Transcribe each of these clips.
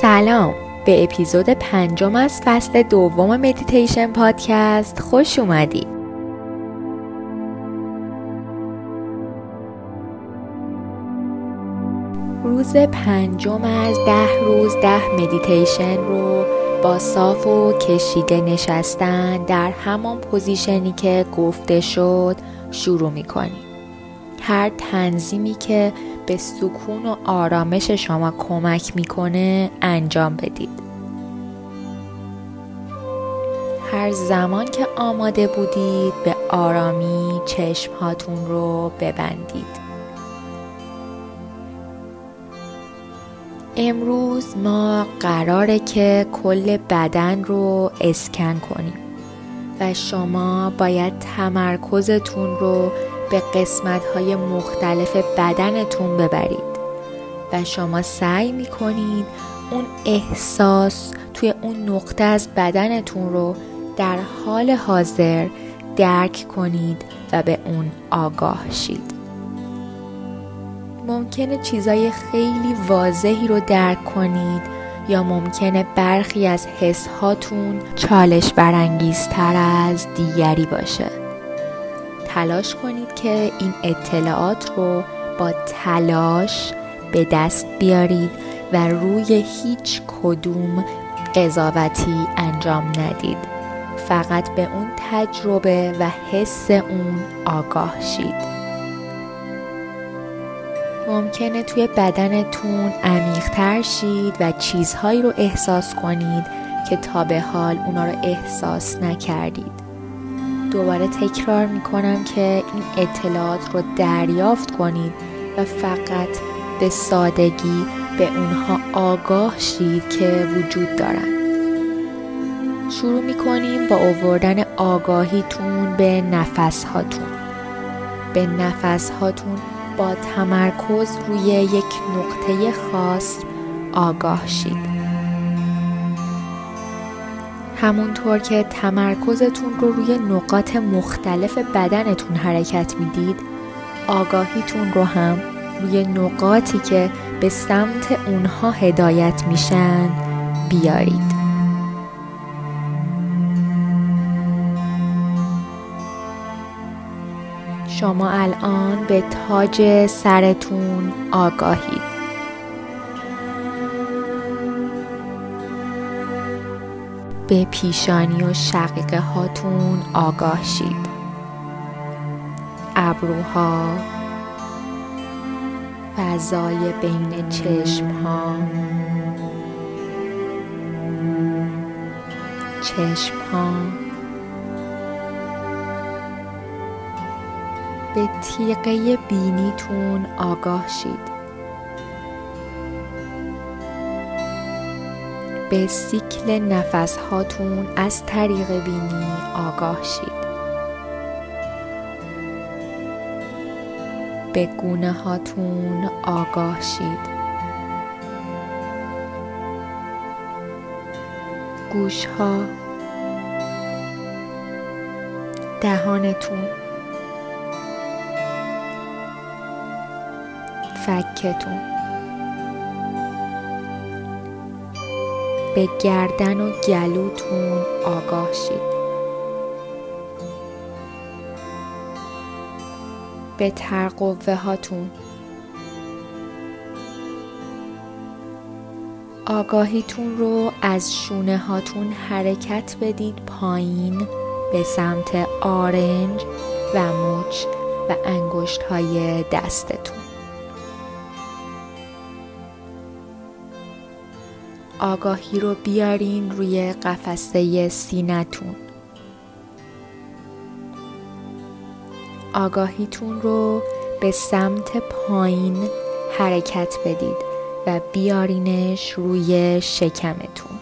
سلام. به اپیزود پنجم از فصل دوم مدیتیشن پادکست خوش اومدی. روز پنجم از ده روز ده مدیتیشن رو با صاف و کشیده نشستن در همان position ی که گفته شد شروع می‌کنیم. هر تنظیمی که به سکون و آرامش شما کمک می‌کنه انجام بدید. هر زمان که آماده بودید به آرامی چشم هاتون رو ببندید. امروز ما قراره که کل بدن رو اسکن کنیم و شما باید تمرکزتون رو به قسمت های مختلف بدنتون ببرید و شما سعی می‌کنید اون احساس توی اون نقطه از بدنتون رو در حال حاضر درک کنید و به اون آگاه شید. ممکنه چیزای خیلی واضحی رو درک کنید یا ممکنه برخی از حس هاتون چالش برانگیزتر از دیگری باشه. تلاش کنید که این اطلاعات رو با تلاش به دست بیارید و روی هیچ کدوم قضاوتی انجام ندید. فقط به اون تجربه و حس اون آگاه شید. ممکنه توی بدنتون عمیقتر شید و چیزهایی رو احساس کنید که تا به حال اونا رو احساس نکردید. دوباره تکرار می‌کنم که این اطلاعات رو دریافت کنید و فقط به سادگی به اونها آگاه شید که وجود دارند شروع می‌کنیم با اووردن آگاهیتون به نفس هاتون به نفس هاتون با تمرکز روی یک نقطه خاص آگاه شید. همونطور که تمرکزتون رو روی نقاط مختلف بدنتون حرکت می‌دید آگاهیتون رو هم روی نقاطی که به سمت اونها هدایت میشن بیارید. شما الان به تاج سرتون آگاهید. به پیشانی و شقیقه هاتون آگاه شید. ابروها فضای بین چشم ها چشم ها به تیغه بینیتون آگاه شید. به سیکل نفس هاتون از طریق بینی آگاه شید. به گونه هاتون آگاه شید. گوش ها دهانتون فکتون. به گردن و گلوتون آگاه شید. به ترقوه هاتون آگاهیتون رو از شونه هاتون حرکت بدید پایین به سمت آرنج و مچ و انگشت های دستتون. آگاهی رو بیارین روی قفسه سینتون آگاهیتون رو به سمت پایین حرکت بدید و بیارینش روی شکمتون.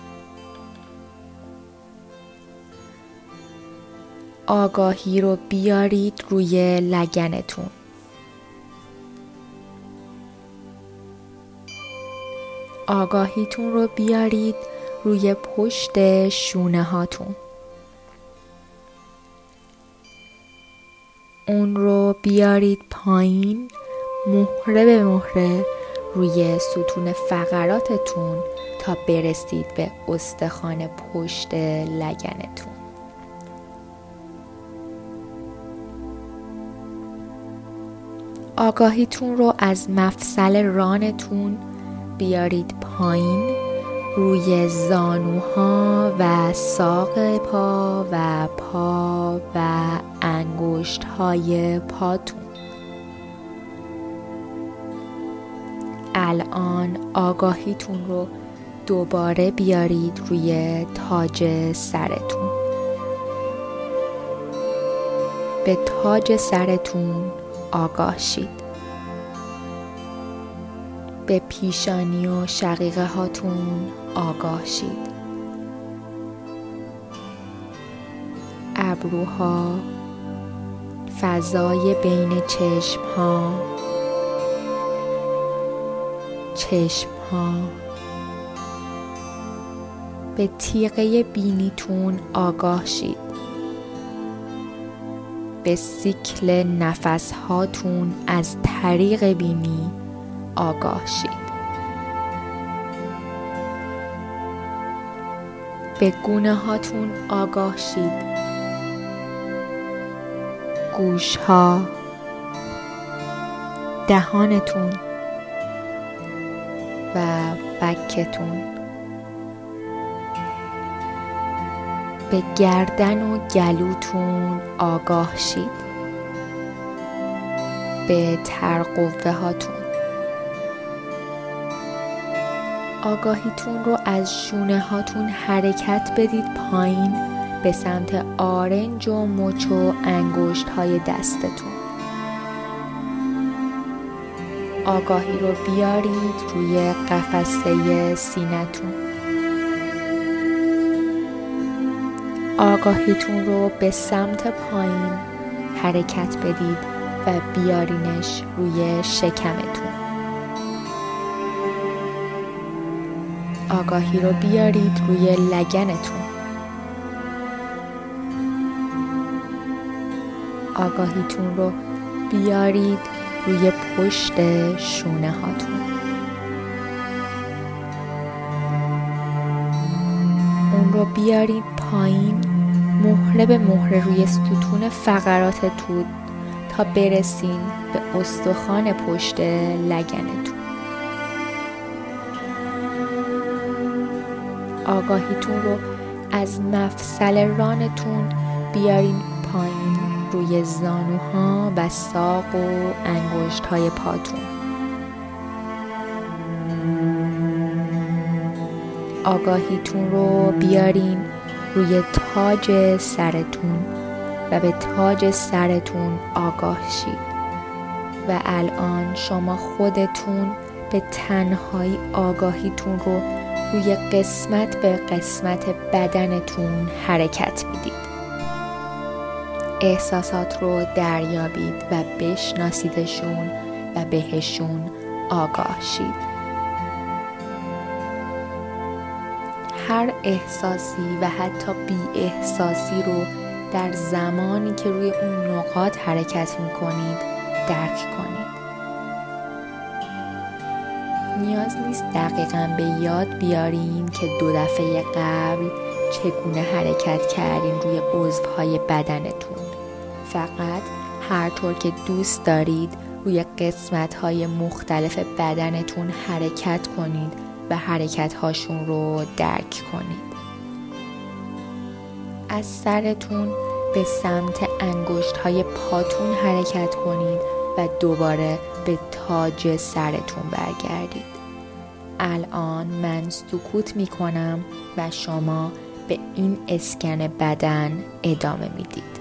آگاهی رو بیارید روی لگنتون. آگاهیتون رو بیارید روی پشت شونه هاتون. اون رو بیارید پایین مهره به مهره روی ستون فقراتتون تا برسید به استخوان پشت لگنتون. آگاهیتون رو از مفصل رانتون بیارید پایین روی زانوها و ساق پا و پا و انگشت های پاتون. الان آگاهیتون رو دوباره بیارید روی تاج سرتون. به تاج سرتون آگاه شید. به پیشانی و شقیقه هاتون آگاه شید. ابروها فضای بین چشم ها چشم ها به تیغه بینیتون آگاه شید. به سیکل نفس هاتون از طریق بینی آگاه شید به گونه هاتون آگاه شید گوش ها دهانتون و فکتون به گردن و گلوتون آگاه شید به ترقوه هاتون آگاهیتون رو از شونه هاتون حرکت بدید پایین به سمت آرنج و مچ و انگشت های دستتون. آگاهی رو بیارید روی قفسه سینتون آگاهیتون رو به سمت پایین حرکت بدید و بیارینش روی شکمتون. آگاهی رو بیارید روی لگنتون. آگاهیتون رو بیارید روی پشت شونه هاتون. اون رو بیارید پایین مهره به مهره روی ستون فقراتتون تا برسین به استخوان پشت لگنتون. آگاهیتون رو از مفصل رانتون بیارین پایین روی زانوها و ساق و انگشت های پاتون. آگاهیتون رو بیارین روی تاج سرتون و به تاج سرتون آگاه شید. و الان شما خودتون به تنهایی آگاهیتون رو روی قسمت به قسمت بدنتون حرکت می‌دید. احساسات رو دریابید و بشناسیدشون و بهشون آگاه شید. هر احساسی و حتی بی احساسی رو در زمانی که روی اون نقاط حرکت می کنید درک کنید. نیاز نیست دقیقا به یاد بیارین که دو دفعه قبل چگونه حرکت کردین روی عضوهای بدنتون. فقط هر طور که دوست دارید روی قسمت های مختلف بدنتون حرکت کنید و حرکت هاشون رو درک کنید. از سرتون به سمت انگشت های پاتون حرکت کنید و دوباره به تاج سرتون برگردید. الان من سکوت می کنم و شما به این اسکن بدن ادامه می‌دید.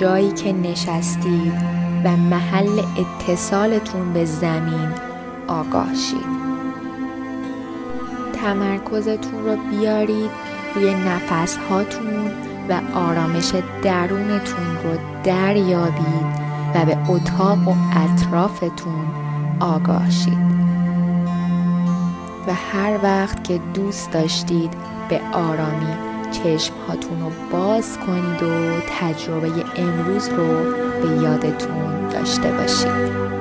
جایی که نشستید و محل اتصالتون به زمین آگاه شید تمرکزتون رو بیارید روی نفس هاتون و آرامش درونتون رو دریابید و به اتاق و اطرافتون آگاه شید و هر وقت که دوست داشتید به آرامی چشم هاتون رو باز کنید و تجربه امروز رو به یادتون داشته باشید.